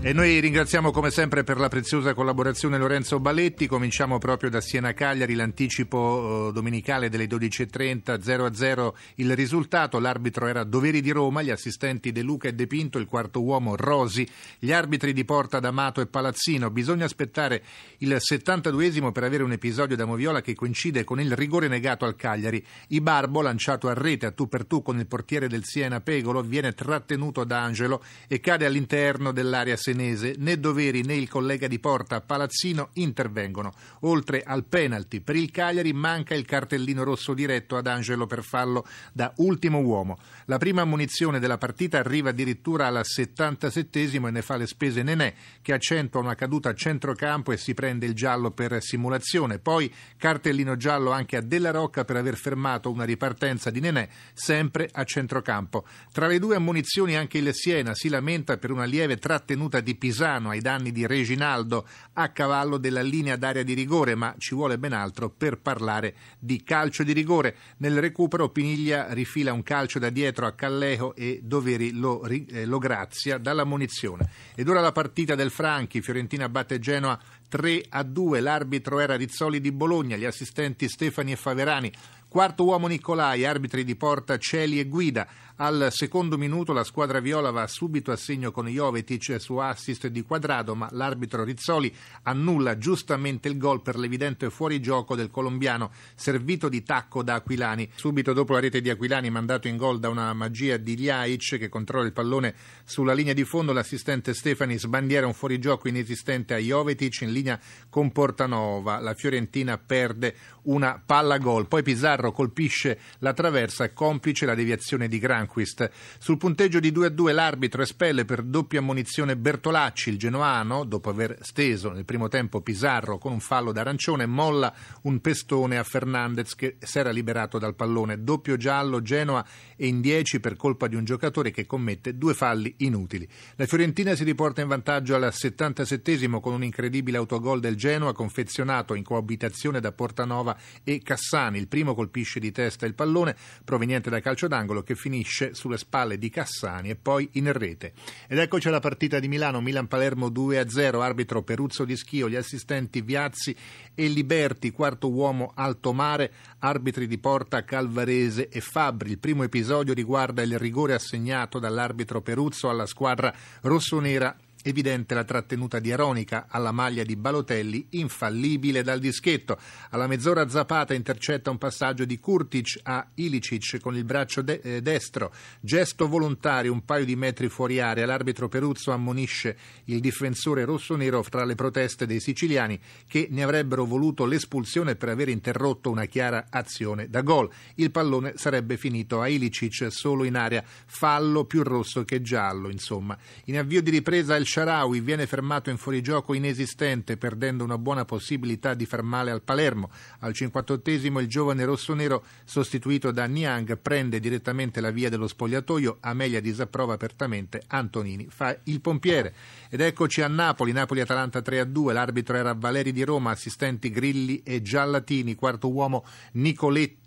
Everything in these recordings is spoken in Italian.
E noi ringraziamo come sempre per la preziosa collaborazione Lorenzo Baletti. Cominciamo proprio da Siena Cagliari, l'anticipo eh, domenicale delle 12.30, 0-0 il risultato. L'arbitro era Doveri di Roma, gli assistenti De Luca e De Pinto, il quarto uomo Rosi, gli arbitri di Porta D'Amato e Palazzino. Bisogna aspettare il 72esimo per avere un episodio da Moviola che coincide con il rigore negato al Cagliari. Ibarbo, lanciato a rete a tu per tu con il portiere del Siena Pegolo, viene trattenuto da Angelo e cade all'interno dell'area senese né Doveri né il collega di porta Palazzino intervengono. Oltre al penalty per il Cagliari manca il cartellino rosso diretto ad Angelo per fallo da ultimo uomo. La prima ammunizione della partita arriva addirittura al 77 e ne fa le spese Nenè che accentua una caduta a centrocampo e si prende il giallo per simulazione. Poi cartellino giallo anche a Della Rocca per aver fermato una ripartenza di Nenè sempre a centrocampo. Tra le due ammunizioni anche il Siena si lamenta per una lieve trattenuta di di Pisano ai danni di Reginaldo a cavallo della linea d'area di rigore, ma ci vuole ben altro per parlare di calcio di rigore. Nel recupero Piniglia rifila un calcio da dietro a Callejo e Doveri lo, eh, lo grazia dalla munizione. Ed ora la partita del Franchi, Fiorentina batte Genoa 3 a 2, l'arbitro era Rizzoli di Bologna, gli assistenti Stefani e Faverani. Quarto uomo Nicolai, arbitri di porta Celi e Guida. Al secondo minuto la squadra viola va subito a segno con Jovetic su assist di quadrado, ma l'arbitro Rizzoli annulla giustamente il gol per l'evidente fuorigioco del colombiano, servito di tacco da Aquilani. Subito dopo la rete di Aquilani, mandato in gol da una magia di Ljajic che controlla il pallone sulla linea di fondo, l'assistente Stefani sbandiera un fuorigioco inesistente a Jovetic in linea con Portanova. La Fiorentina perde una palla gol. Poi Pizarro colpisce la traversa, complice la deviazione di Granquist. Sul punteggio di 2-2 l'arbitro espelle per doppia ammonizione Bertolacci, il genoano, dopo aver steso nel primo tempo Pizarro con un fallo d'arancione, molla un pestone a Fernandez che si era liberato dal pallone. Doppio giallo, Genoa e in 10 per colpa di un giocatore che commette due falli inutili. La Fiorentina si riporta in vantaggio al 77 con un incredibile autogol del Genoa confezionato in coabitazione da Portanova e Cassani. Il primo colpisce di testa il pallone proveniente da calcio d'angolo che finisce sulle spalle di Cassani e poi in rete. Ed eccoci alla partita di Milano, Milan-Palermo 2-0, arbitro Peruzzo di Schio, gli assistenti Viazzi e Liberti, quarto uomo Altomare, arbitri di porta Calvarese e Fabbri. Il primo episodio riguarda il rigore assegnato dall'arbitro Peruzzo alla squadra rossonera Evidente la trattenuta di Aronica alla maglia di Balotelli, infallibile dal dischetto. Alla mezz'ora Zapata intercetta un passaggio di Kurtic a Ilicic con il braccio de- eh, destro. Gesto volontario un paio di metri fuori area. L'arbitro Peruzzo ammonisce il difensore rossonero fra le proteste dei siciliani che ne avrebbero voluto l'espulsione per aver interrotto una chiara azione da gol. Il pallone sarebbe finito a Ilicic solo in area. Fallo più rosso che giallo, insomma. In avvio di ripresa il Sharawi viene fermato in fuorigioco inesistente, perdendo una buona possibilità di far male al Palermo. Al 58esimo il giovane rossonero, sostituito da Niang, prende direttamente la via dello spogliatoio. Amelia disapprova apertamente. Antonini fa il pompiere. Ed eccoci a Napoli, Napoli-Atalanta 3-2. L'arbitro era Valeri di Roma, assistenti Grilli e Giallatini. Quarto uomo Nicoletti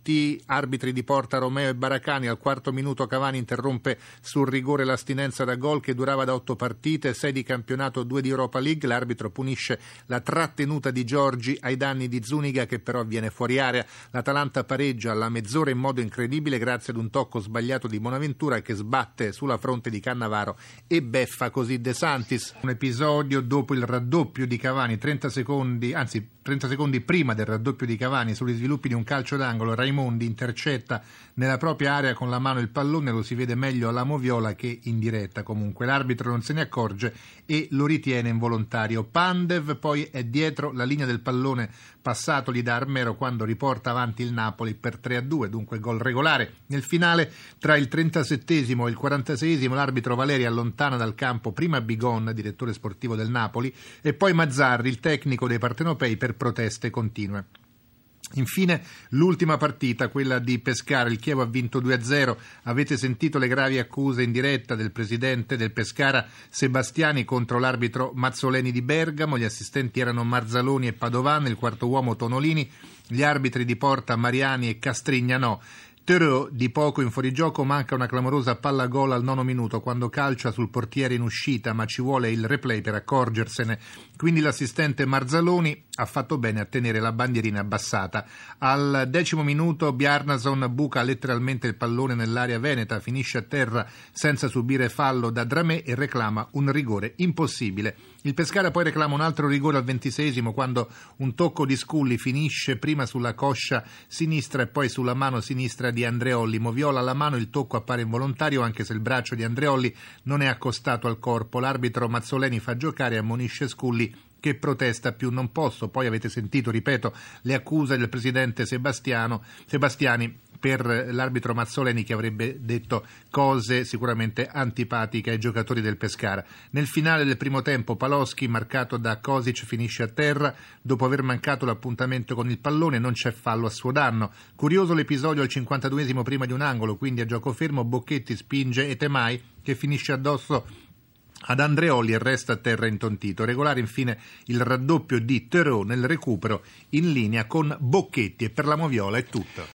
arbitri di porta Romeo e Baracani. Al quarto minuto Cavani interrompe sul rigore l'astinenza da gol che durava da otto partite, sei di campionato, due di Europa League. L'arbitro punisce la trattenuta di Giorgi ai danni di Zuniga che però viene fuori area. L'Atalanta pareggia alla mezz'ora in modo incredibile grazie ad un tocco sbagliato di Bonaventura che sbatte sulla fronte di Cannavaro e beffa così De Santis. Un episodio dopo il raddoppio di Cavani, 30 secondi, anzi 30 secondi prima del raddoppio di Cavani sugli sviluppi di un calcio d'angolo, Raimondi intercetta nella propria area con la mano il pallone, lo si vede meglio alla moviola che in diretta comunque. L'arbitro non se ne accorge e lo ritiene involontario. Pandev poi è dietro la linea del pallone passatogli da Armero quando riporta avanti il Napoli per 3-2, dunque gol regolare. Nel finale, tra il 37 e il 46 l'arbitro Valeri allontana dal campo prima Bigon, direttore sportivo del Napoli, e poi Mazzarri, il tecnico dei partenopei, per proteste continue. Infine l'ultima partita, quella di Pescara, il Chievo ha vinto 2-0, avete sentito le gravi accuse in diretta del presidente del Pescara Sebastiani contro l'arbitro Mazzoleni di Bergamo, gli assistenti erano Marzaloni e Padovan, il quarto uomo Tonolini, gli arbitri di porta Mariani e Castrigna Terò di poco in fuorigioco manca una clamorosa palla gol al nono minuto quando calcia sul portiere in uscita ma ci vuole il replay per accorgersene. Quindi l'assistente Marzaloni ha fatto bene a tenere la bandierina abbassata. Al decimo minuto Bjarnason buca letteralmente il pallone nell'area veneta, finisce a terra senza subire fallo da Dramé e reclama un rigore impossibile. Il Pescara poi reclama un altro rigore al ventisesimo quando un tocco di Sculli finisce prima sulla coscia sinistra e poi sulla mano sinistra di Andreolli. Moviola la mano, il tocco appare involontario anche se il braccio di Andreolli non è accostato al corpo. L'arbitro Mazzoleni fa giocare e ammonisce Sculli che protesta più non posso. Poi avete sentito, ripeto, le accuse del presidente Sebastiano, Sebastiani per l'arbitro Mazzoleni che avrebbe detto cose sicuramente antipatiche ai giocatori del Pescara. Nel finale del primo tempo Paloschi, marcato da Kosic, finisce a terra. Dopo aver mancato l'appuntamento con il pallone non c'è fallo a suo danno. Curioso l'episodio al 52esimo prima di un angolo, quindi a gioco fermo Bocchetti spinge e Temai che finisce addosso ad Andreoli e resta a terra intontito. Regolare infine il raddoppio di Terò nel recupero in linea con Bocchetti e per la Moviola è tutto.